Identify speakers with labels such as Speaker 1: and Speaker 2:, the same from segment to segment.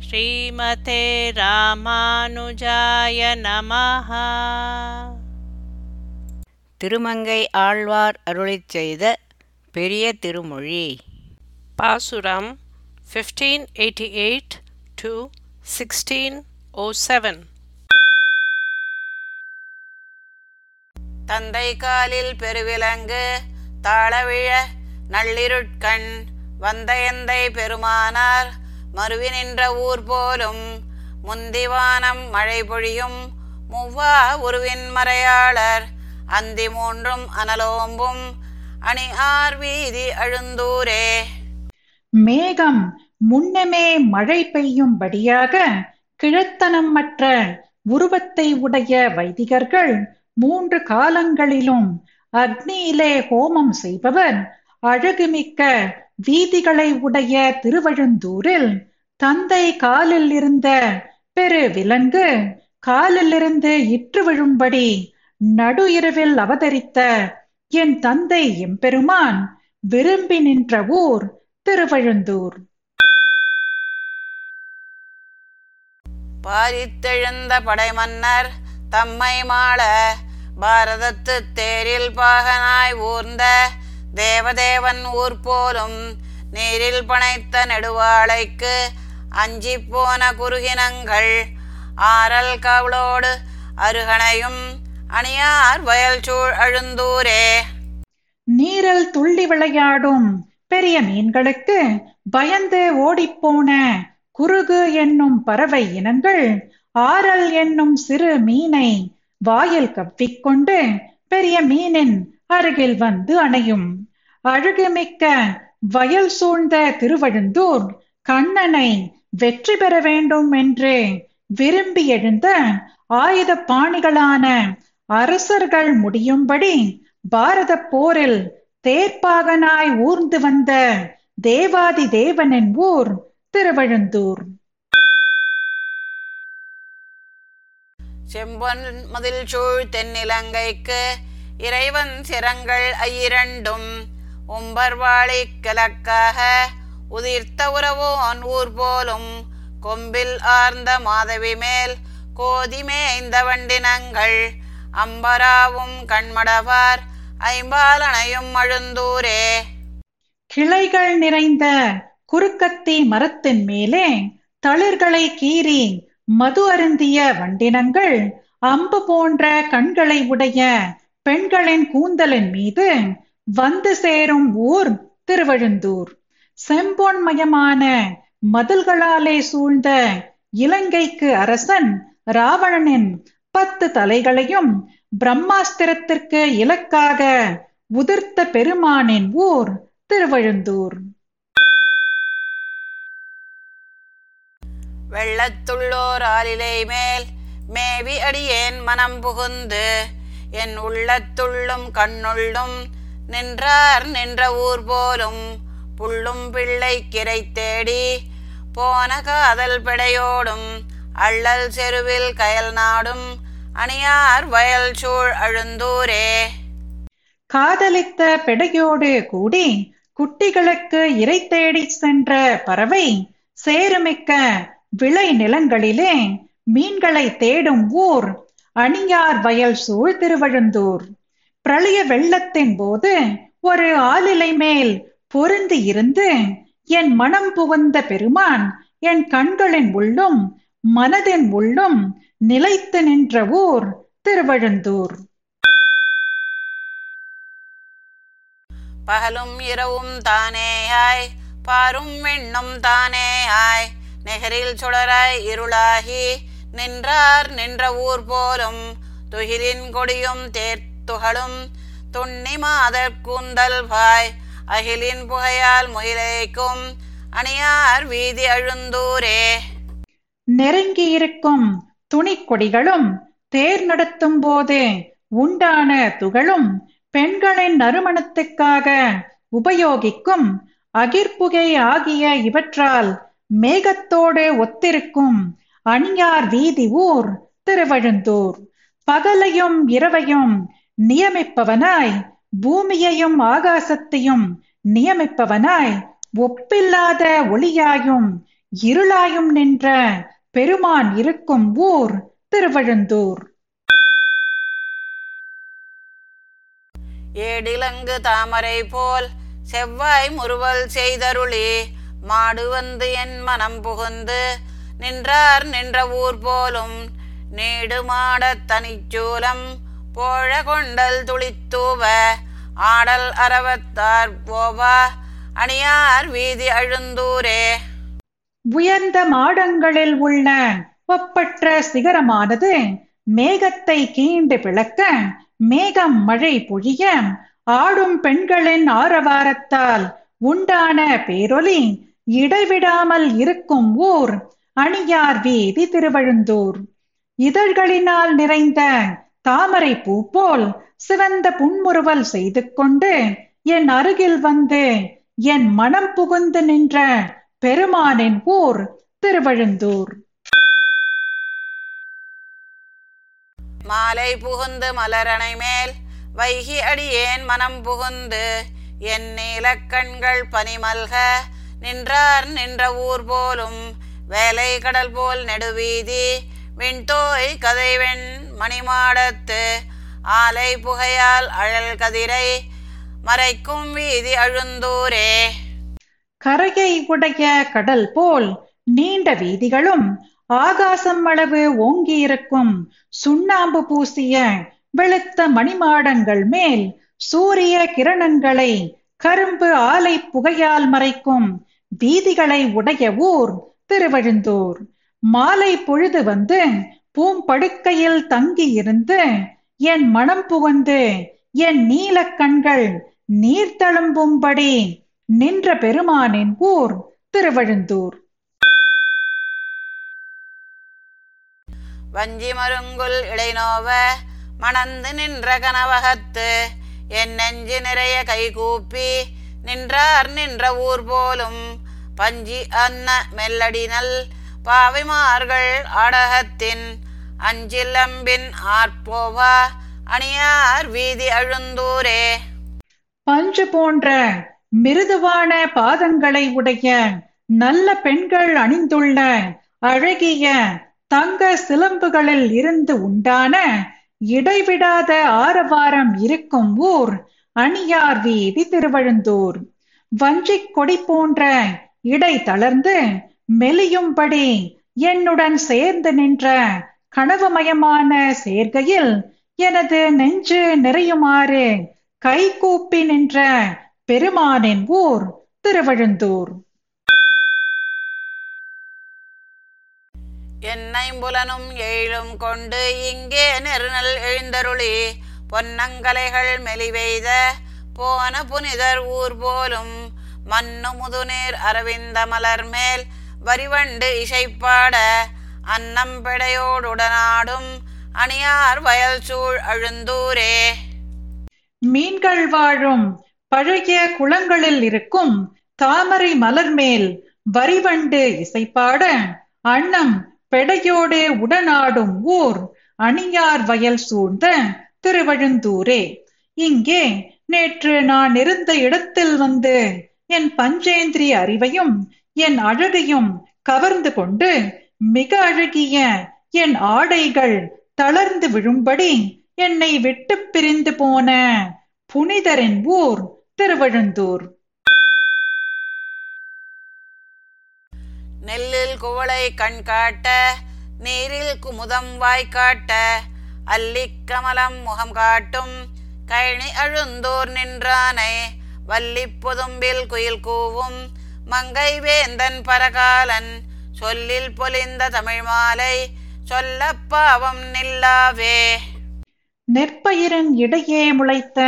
Speaker 1: ஸ்ரீமதே ராமானுஜாய நமஹ.
Speaker 2: திருமங்கை ஆழ்வார் அருளிச் செய்த பெரிய திருமொழி.
Speaker 1: பாசுரம் 1588 to 1607
Speaker 2: தந்தை காலில் பெருவிலங்கு தாளவிழ நள்ளிருட்கண் வந்தயந்தை பெருமானார் மருவி நின்ற ஊர் போலும் முந்திவானம் மழை பொழியும் மூவா உருவின் மறையாளர். அந்தி மூன்றும் அனலோம்பும் அணி ஆர் வீதி அழுந்தூரே.
Speaker 3: மேகம் முன்னமே மழை பெய்யும்படியாக கிழத்தனம் மற்ற உருவத்தை உடைய வைதிகர்கள் மூன்று காலங்களிலும் அக்னியிலே ஹோமம் செய்பவர். அழகுமிக்க வீதிகளை உடைய திருவழுந்தூரில் தந்தை காலில் இருந்த பெரு விலங்கு காலிலிருந்து இற்று விழும்படி நடு இரவில் அவதரித்த என் தந்தை எம்பெருமான் விரும்பி நின்ற ஊர் திருவழுந்தூர்.
Speaker 2: பாரித்தெழுந்த படைமன்னர் தம்மை மாள பாரதத்து தேரில் பாகனாய் ஊர்ந்த தேவதேவன் ஊர் போலும் நீரில் பனைத்த நெடுவாளைக்கு அஞ்சி போன குறுகினங்கள். ஆரல் கவளோடு அருகணையும் அணியார் வயல் சூழ் அழுந்தூரே.
Speaker 3: நீரல் துள்ளி விளையாடும் பெரிய மீன்களுக்கு பயந்து ஓடிப்போன குருகு என்னும் பறவை இனங்கள் ஆரல் என்னும் சிறு மீனை வாயில் கவ்விக்கொண்டு பெரிய மீனின் அருகில் வந்து அணையும். அழகுமிக்க வயல் சூழ்ந்த திருவழுந்தூர் கண்ணனை வெற்றி பெற வேண்டும் என்று விரும்பி எழுந்த ஆயுத பாணிகளான அரசர்கள் முடியும்படி பாரத போரில் தேர்ப்பாகனாய் ஊர்ந்து வந்த தேவாதி தேவனின் ஊர் திருவழுந்தூர்.
Speaker 2: செம்பொன் மதில் சூழ் தென்னிலங்கைக்கு இறைவன் சிரங்கள் ஐயிரண்டும் உம்பர்வாளி கிழக்காக உதிர்த்த உறவோன் ஊர் போலும் கொம்பில் ஆர்ந்த மாதவி மேல் கோதி மேய்ந்த வண்டினங்கள் அம்பராவும் கண்மடவார் ஐம்பாலனையும் அழுந்தூரே.
Speaker 3: கிளைகள் நிறைந்த குறுக்கத்தி மரத்தின் மேலே தளிர்களை கீறி மது அருந்திய வண்டினங்கள் அம்பு போன்ற கண்களை உடைய பெண்களின் கூந்தலின் மீது வந்து சேரும் ஊர் திருவழுந்தூர். செம்பொன்மயமான மதில்களாலே சூழ்ந்த இலங்கைக்கு அரசன் ராவணனின் பத்து தலைகளையும் பிரம்மாஸ்திரத்திற்கு இலக்காக உதிர்த்த பெருமானின் ஊர் திருவழுந்தூர்.
Speaker 2: வெள்ளத்துள்ளோர் ஆலிலை மேல் மேவி அடியேன் மனம் புகுந்து என் உள்ளத்துள்ளும் கண்ணுள்ளும் நின்றார் நின்ற ஊர் போலும் புள்ளும் பிள்ளை கிரை தேடி போன காதல் பிடையோடும் அள்ளல் செருவில் கயல் நாடும் அணியார் வயல் சூழ் அழுந்தூரே.
Speaker 3: காதலித்த பிடையோடு கூடி குட்டிகளுக்கு இறை தேடி சென்ற பறவை சேருமிக்க விளை நிலங்களிலே மீன்களை தேடும் ஊர் அணியார் வயல் சூழ் திருவழுந்தூர். பிரளய வெள்ளத்தின் போது ஒரு ஆளிலை மேல் பொருந்து இருந்து என் மனம் புகுந்த பெருமான் என் கண்களின் உள்ளும் மனதின் உள்ளும் நிலைத்து நின்ற ஊர் திருவழுந்தூர்.
Speaker 2: பகலும் இரவும் தானேயாய் பாரும் விண்ணும் தானேயாய் நெகரில் சுடராய் இருளாகி நின்றார் நின்ற ஊர் போலும் துகிரின் கொடியும் தேர்த்துகளும் துண்ணி மாதர் கூந்தல் வாய் அகிலின் புகையால் முகிலைக்கும் அணியார் வீதி அழுந்தூரே.
Speaker 3: நெருங்கியிருக்கும் துணிக்கொடிகளும் தேர் நடத்தும் போது உண்டான துகளும் பெண்களின் நறுமணத்துக்காக உபயோகிக்கும் அகிர்புகை ஆகிய இவற்றால் மேகத்தோடு ஒத்திருக்கும் அணியார் வீதி ஊர் திருவழுந்தூர். பகலையும் இரவையும் நியமிப்பவனாய் பூமியையும் ஆகாசத்தையும் நியமிப்பவனாய் ஒப்பில்லாத ஒளியாயும் இருளாயும் நின்ற பெருமான் இருக்கும் ஊர் திருவழுந்தூர்.
Speaker 2: ஏடிலங்கு தாமரை போல் செவ்வாய் முறுவல் செய்தருளி மாடு வந்து என் மனம் புகுந்து நின்றார் நின்ற ஊர் போலும் நீடு மாடத் தனிச்சூலம் போழ கொண்டல் துளித்தூவ ஆடல் அறவத்தார் போவா அணியார் வீதி அழுந்தூரே.
Speaker 3: உயர்ந்த மாடங்களில் உள்ள ஒப்பற்ற சிகரமானது மேகத்தை கீண்டு பிளக்க மேகம் மழை பொழிய ஆடும் பெண்களின் ஆரவாரத்தால் உண்டான பேரொலி இடைவிடாமல் இருக்கும் ஊர் அணியார் வீதி திருவழுந்தூர். இதழ்களினால் நிறைந்த தாமரை பூ போல் சிவந்த புன்முறுவல் செய்து கொண்டு என் அருகில் வந்து என் மனம் புகுந்து நின்ற பெருமானின் ஊர் திருவழுந்தூர்.
Speaker 2: மாலை புகுந்து மலரணை மேல் வைகி அடியேன் மனம் புகுந்து என் நீலக்கண்கள் பனிமல்க நின்றார் நின்ற ஊர் போலும் வேலை கடல் போல் நெடுவீதி விண்தோய் கதைவெண் மணிமாடத்து ஆலை புகையால் அழல் கதிரை மறைக்கும் வீதி அழுந்தூரே.
Speaker 3: கரையை உடைய கடல் போல் நீண்ட வீதிகளும் ஆகாசம் அளவு ஓங்கியிருக்கும் சுண்ணாம்பு பூசிய வெளுத்த மணிமாடங்கள் மேல் சூரிய கிரணங்களை கரும்பு ஆலை புகையால் மறைக்கும் வீதிகளை உடைய ஊர் திருவழுந்தூர். மாலை பொழுது வந்து பூம்படுக்கையில் தங்கி இருந்து என் மனம் புகுந்து என் நீல கண்கள் நீர் தழும்பும்படி நின்ற பெருமானின் ஊர் திருவழுந்தூர்.
Speaker 2: வஞ்சி மருங்குல் இளைநோவ மணந்து நின்ற கனவகத்து என் நெஞ்சு நிறைய கைகூப்பி நின்றார் நின்ற ஊர் போலும் பஞ்சி அன்ன மெல்லடினல் பாவைமார்கள் ஆடகத்தின் அஞ்சிலம்பின் ஆர்ப்போவா அணியார் வீதி அழுந்தூரே.
Speaker 3: பஞ்சு போன்ற மிருதுவான பாதங்களை உடைய நல்ல பெண்கள் அணிந்துள்ள அழகிய தங்க சிலம்புகளில் இருந்து உண்டான இடைவிடாத ஆரவாரம் இருக்கும் ஊர் அணியார் வீதி திருவழுந்தூர். வஞ்சிக் கொடி போன்ற இடை தளர்ந்து மெலியும்படி என்னுடன் சேர்ந்து நின்ற கனவுமயமான சேர்க்கையில் எனது நெஞ்சு நிறையுமாறு கை கூப்பி நின்ற பெருமானின் ஊர் திருவழுந்தூர்.
Speaker 2: என்னை புலனும் எழிலும் கொண்டு இங்கே நெருநல் எழுந்தருளி பொன்னங்கலைகள் மெலிவெய்த போன புனிதர் ஊர் போலும் மண்ணு முதுநீர் அரவிந்த மலர் மேல் வரிவண்டு இசைப்பாட அன்னம் அணியார் வயல் சூழ் அழுந்தூரே.
Speaker 3: மீன்கள் வாழும் பழகிய குளங்களில் இருக்கும் தாமரை மலர் மேல் வரிவண்டு இசைப்பாட அன்னம் பெடையோடு உடனாடும் ஊர் அணியார் வயல் சூழ்ந்த திருவழுந்தூரே. இங்கே நேற்று நான் இருந்த இடத்தில் வந்து என் பஞ்சேந்திரிய அறிவையும் என் அழகையும் கவர்ந்து கொண்டு மிக அழகிய என் ஆடைகள் தளர்ந்து விழும்படி என்னை விட்டு பிரிந்து போன புனிதரின் ஊர் திருவழுந்தூர்.
Speaker 2: நெல்லில் குவளை கண் காட்ட நீரில் குமுதம் வாய் காட்ட அல்லிக் கமலம் முகம் காட்டும் கழனி அழுந்தோர் நின்றானை வள்ளிப் பொதும்பில் குயில் கூவும் மங்கை வேந்தன் பரகாலன் சொல்லில் பொலிந்த தமிழ் மாலை சொல்ல பாவம் நில்லாவே.
Speaker 3: நெற்பயிரின் இடையே முளைத்த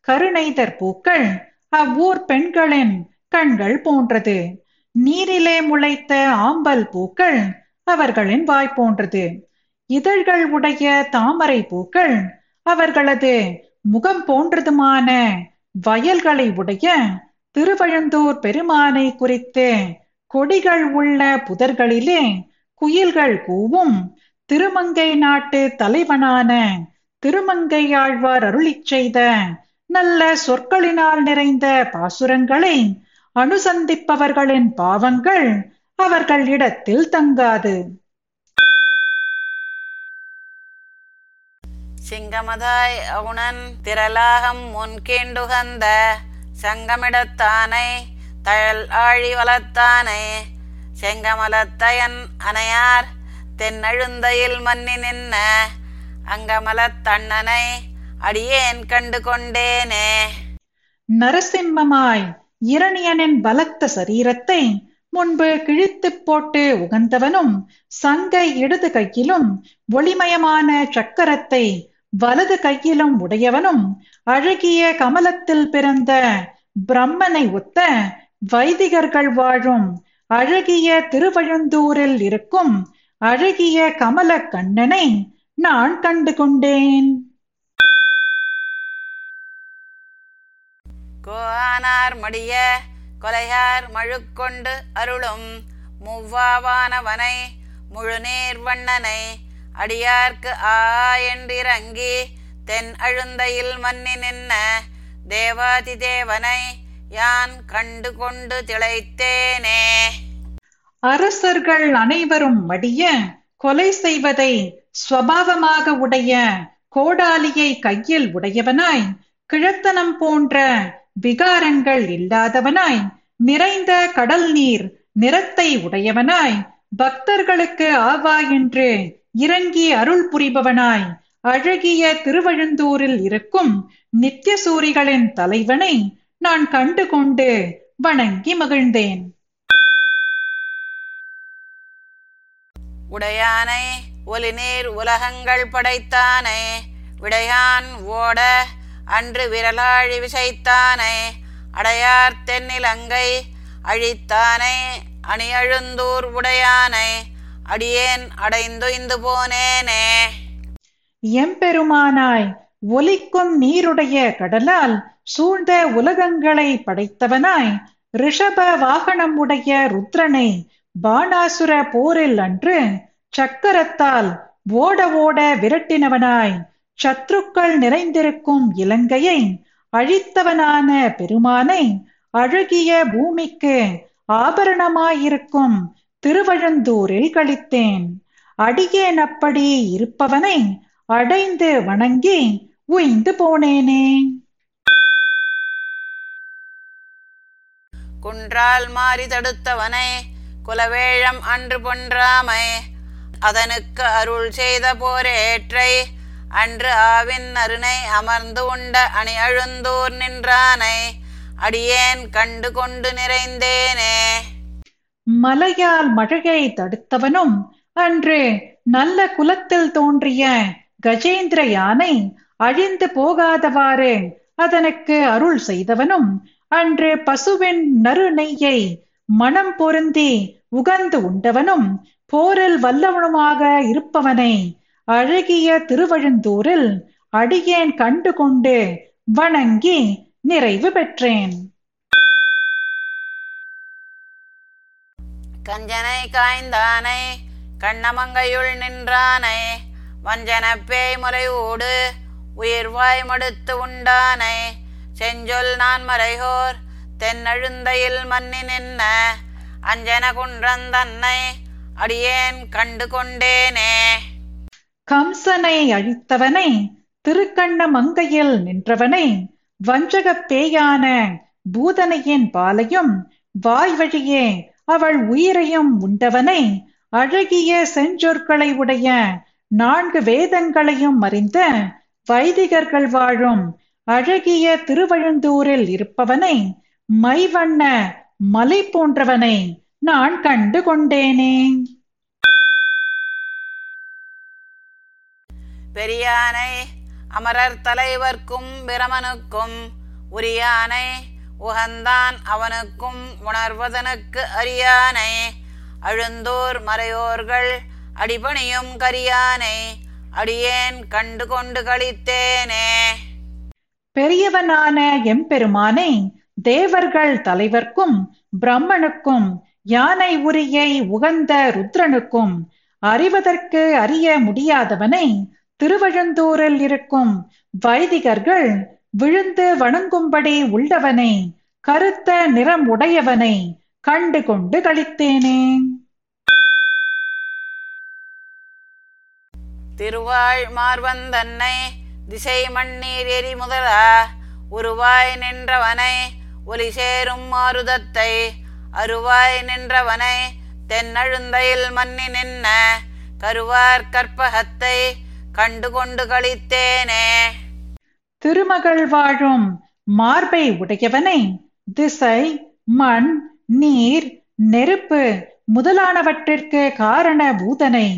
Speaker 3: கருணைதர் பூக்கள் அவ்வூர் பெண்களின் கண்கள் போன்றது. நீரிலே முளைத்த ஆம்பல் பூக்கள் அவர்களின் வாய் போன்றது. இதழ்கள் உடைய தாமரை பூக்கள் அவர்களது முகம் போன்றதுமான வயல்களை உடைய திருவழுந்தூர் பெருமானை குறித்து கொடிகள் உள்ள புதர்களிலே குயில்கள் கூவும். திருமங்கை நாட்டு தலைவனான திருமங்கை ஆழ்வார் அருளிச் செய்த நல்ல சொற்களினால் நிறைந்த பாசுரங்களை அனுசந்திப்பவர்களின் பாவங்கள் அவர்கள் இடத்தில் தங்காது.
Speaker 2: சிங்கமதாய் அவுணன் திரளாகம் முன்கேண்டுகந்த சங்கமிடத்தானை தழல் ஆழி வளத்தானை செங்கமலத்தயன் அணையார் தென்னழுந்தையில் மன்னி நின்ன. அங்கமலத்தண்ணனை அடியேன் கண்டு கொண்டேனே.
Speaker 3: நரசிம்மமாய் இரணியனின் பலத்த சரீரத்தை முன்பு கிழித்துப் போட்டு உகந்தவனும் சங்கை இடது கையிலும் ஒளிமயமான சக்கரத்தை வலது கையிலும் உடையவனும் அழகிய கமலத்தில் பிறந்த பிரம்மனை ஒத்த வைதிகர்கள் வாழும் அழகிய திருவழுந்தூரில் இருக்கும் அழகிய கமல கண்ணனை நான் கண்டு கொண்டேன்.
Speaker 2: கோஆனார் மடிய கொலையார் மழுக்கொண்டு அருளும் முவ்வாவானவனை முழுநீர் வண்ணனை அடியார்க்கு ஆ என்றிறங்கி தென் அழுந்தையில் மன்னி நின்ன தேவாதி தேவனை யான் கண்டு கொண்டு திளைத்தேனே.
Speaker 3: அரசர்கள் அனைவரும் மடிய கொலை செய்வதை ஸ்வபாவமாக உடைய கோடாலியை கையில் உடையவனாய் கிழத்தனம் போன்ற விகாரங்கள் இல்லாதவனாய் நிறைந்த கடல் நீர் நிறத்தை உடையவனாய் பக்தர்களுக்கு ஆவா என்று இறங்கி அருள் புரிபவனாய் அழகிய திருவழுந்தூரில் இருக்கும் நித்தியசூரிகளின் தலைவனை நான் கண்டு கொண்டு வணங்கி மகிழ்ந்தேன்.
Speaker 2: உடையானை ஒலிநீர் உலகங்கள் படைத்தானே விடையான் ஓட அன்று விரலாழி விசைத்தானே அடையார் தென்னிலங்கை அழித்தானே அணியழுந்தூர் உடையானை அடியேன் அடைந்துய்ந்து போனேனே.
Speaker 3: எம்பெருமானாய் ஒலிக்கும் நீருடைய கடலால் சூழ்ந்த உலகங்களை படைத்தவனாய் ரிஷப வாகனம் உடைய ருத்ரனை பாணாசுர போரில் அன்று சக்கரத்தால் ஓட ஓட விரட்டினவனாய் சத்ருக்கள் நிறைந்திருக்கும் இலங்கையை அழித்தவனான பெருமானை அழகிய பூமிக்கு ஆபரணமாயிருக்கும் திருவழந்தூரில் கழித்தேன். அடியேன் அப்படி இருப்பவனை அடைந்து வணங்கி உய்ந்து போனேனே.
Speaker 2: குன்றால் மாறி தடுத்தவனை குலவேழம் அன்று பொன்றாமை. அதனுக்கு அருள் செய்த போரேற்றை அன்று ஆவின் அருணை அமர்ந்து உண்ட அணி அழுந்தூர் நின்றானை அடியேன் கண்டு கொண்டு நிறைந்தேனே.
Speaker 3: மலையால் மழையை தடுத்தவனும் அன்று நல்ல குலத்தில் தோன்றிய கஜேந்திர யானை அழிந்து போகாதவாறு அதனுக்கு அருள் செய்தவனும் அன்று பசுவின் நறு நெய்யை மனம் பொருந்தி உகந்து உண்டவனும் போரில் வல்லவனுமாக இருப்பவனை அழகிய திருவழுந்தூரில் அடியேன் கண்டு கொண்டு வணங்கி நிறைவு பெற்றேன்.
Speaker 2: கஞ்சனை காய்ந்தானை கண்ணமங்கையுள் நின்றானை வஞ்சனப் பேய் முறையூடு உயிர்வாய் மடுத்து உண்டானை. செஞ்சொல் நான் மறைகோர் தென்னழுந்தையில் மன்னி நின்ன. அஞ்சன குன்றந்தன்னை அடியேன் கண்டு கொண்டேனே.
Speaker 3: கம்சனை அழித்தவனை திருக்கண்ண மங்கையில் நின்றவனை வஞ்சகப் பேயான பூதனையின் பாலையும் வாய் வழியே அவள் உயிரையும் உண்டவனை அழகிய செஞ்சொற்களை உடைய நான்கு வேதங்களையும் அறிந்த வைதிகர்கள் வாழும் அழகிய திருவழுந்தூரில் இருப்பவனை மைவண்ண மலை போன்றவனை நான் கண்டு கொண்டேனே.
Speaker 2: பெரியானை அமரர் தலைவர்க்கும் பிரமனுக்கும் உரியானை உகந்தான் அவனுக்கும் உணர்வதனுக்கு அறியானை அழுந்தோர் மறையோர்கள் அடிபணியும் கரியானை அடியேன் கண்டு கொண்டு கழித்தேனே
Speaker 3: பெரியவனான எம்பெருமானை தேவர்கள் தலைவர்க்கும் பிரம்மனுக்கும் யானை உரியை உகந்த ருத்ரனுக்கும் அறிவதற்கு அறிய முடியாதவனை திருவழந்தூரில் இருக்கும் வைதிகர்கள் விழுந்து வணங்கும்படி உள்ளவனை கருத்த நிறம் உடையவனை கண்டு கொண்டு கழித்தேனே
Speaker 2: திருவாழ் மார்வந்தன்னை திசை மண்ணீர் எரி முதலா உருவாய் நின்றவனை ஒலி சேரும் மாருதத்தை அருவாய் நின்றவனை தென்னழுந்தையில் மன்னி நின்ன கருவார் கற்பகத்தை கண்டு கொண்டு களித்தேனே.
Speaker 3: திருமகள் வாழும் மார்பை உடையவனை திசை மண் நீர் நெருப்பு முதலானவற்றிற்கு காரண பூதனை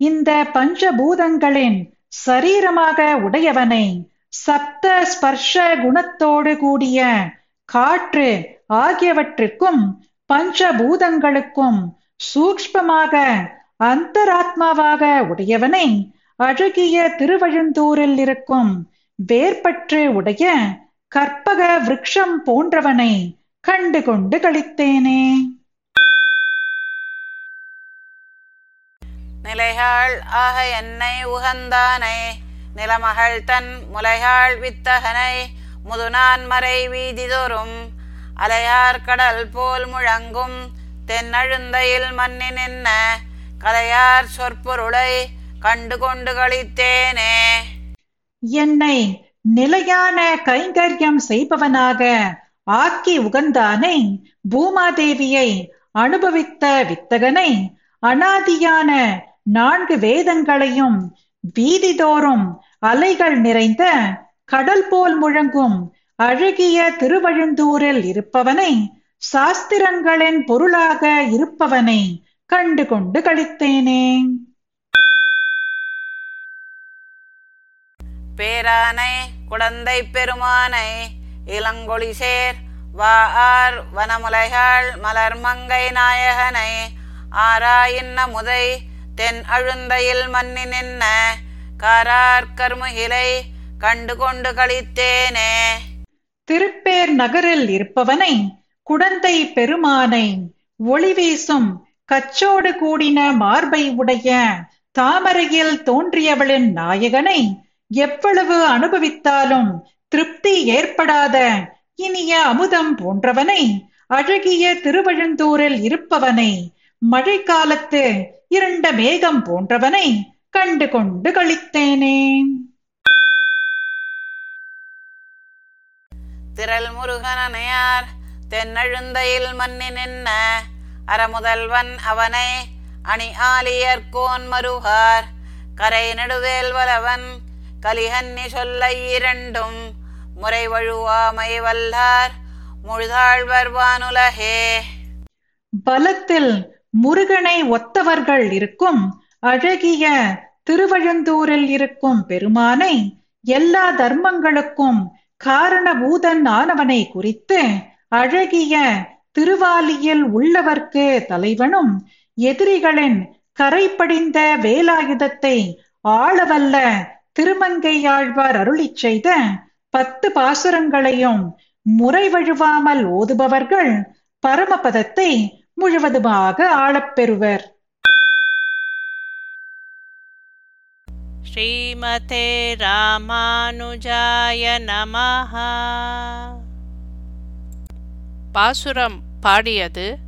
Speaker 3: இந்த பஞ்சபூதங்களின் சரீரமாக உடையவனை சப்த ஸ்பர்ஷ குணத்தோடு கூடிய காற்று ஆகியவற்றுக்கும் பஞ்சபூதங்களுக்கும் சூக்ஷ்மமாக அந்தராத்மாவாக உடையவனை அழகிய திருவழுந்தூரில் இருக்கும் வேர்பற்று உடைய கற்பக விருட்சம் போன்றவனை கண்டு கொண்டு களித்தேனே
Speaker 2: ஆக என்னை உகந்தானை. நிலமகள் தன் முலையாள் வித்தகனை. முதுநான் மறை வீதிதோறும் அலையார் கடல் போல் முழங்கும். தென்னழுந்தையில் மன்னி நின்ன கலையார் சொற்பொருளை கண்டு கொண்டு களித்தேனே.
Speaker 3: என்னை நிலையான கைங்கரியம் செய்பவனாக ஆக்கி உகந்தானை பூமாதேவியை அனுபவித்த வித்தகனை அனாதியான நான்கு வேதங்களையும் வீதிதோறும் அலைகள் நிறைந்த கடல் போல் முழங்கும் அழகிய திருவழுந்தூரில் இருப்பவனை சாஸ்திரங்களின் பொருளாக இருப்பவனை கண்டு கொண்டு கழித்தேனே
Speaker 2: பேரானை குழந்தை பெருமானை இளங்கொழி சேர் வா ஆர் வனமுலைகள் மலர் மங்கை நாயகனை ஆராயின்ன முதை தென் அழுந்தையில் மன்னி நின்ன காரார் கண்டு கொண்டு கழித்தேனே
Speaker 3: திருப்பேர் நகரில் இருப்பவனை குடந்தை பெருமானை ஒளி வீசும் கச்சோடு கூடின மார்பை உடைய தாமரையில் தோன்றியவளின் நாயகனை எவ்வளவு அனுபவித்தாலும் திருப்தி ஏற்படாத இனிய அமுதம் போன்றவனை அழகிய திருவழுந்தூரில் இருப்பவனை மழை காலத்து இருண்ட மேகம் போன்றவனை கண்டு கொண்டு களித்தேனே.
Speaker 2: திரள் முருகனையார் தென்னழுந்தையில் மன்னி நின்ன அறமுதல்வன் அவனை அணி ஆலியர்கோன் மருகார். கரை நடுவேல் வலவன் கலிஹன்னி சொல்ல இரண்டும் முறை வழுவாமை வல்லார். முழுதாழ்வர் வானுலகே.
Speaker 3: பலத்தில் முருகனை ஒத்தவர்கள் இருக்கும் அழகிய திருவழுந்தூரில் இருக்கும் பெருமானை எல்லா தர்மங்களுக்கும் காரணபூதன் ஆனவனை குறித்து அழகிய திருவாலியில் உள்ளவர்க்கு தலைவனும் எதிரிகளின் கரைப்படிந்த வேலாயுதத்தை ஆளவல்ல திருமங்கையாழ்வார் அருளிச் செய்த பத்து பாசுரங்களையும் முறை வழுவாமல் ஓதுபவர்கள் பரமபதத்தை முழுவதுமாக ஆளப்பெறுவர்.
Speaker 1: ஸ்ரீமதே ராமானுஜாய நமஹ. பாசுரம் பாடியது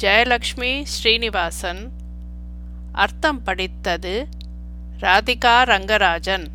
Speaker 1: ஜெயலக்ஷ்மி ஸ்ரீனிவாசன். அர்த்தம் படித்தது ராதிகா ரங்கராஜன்.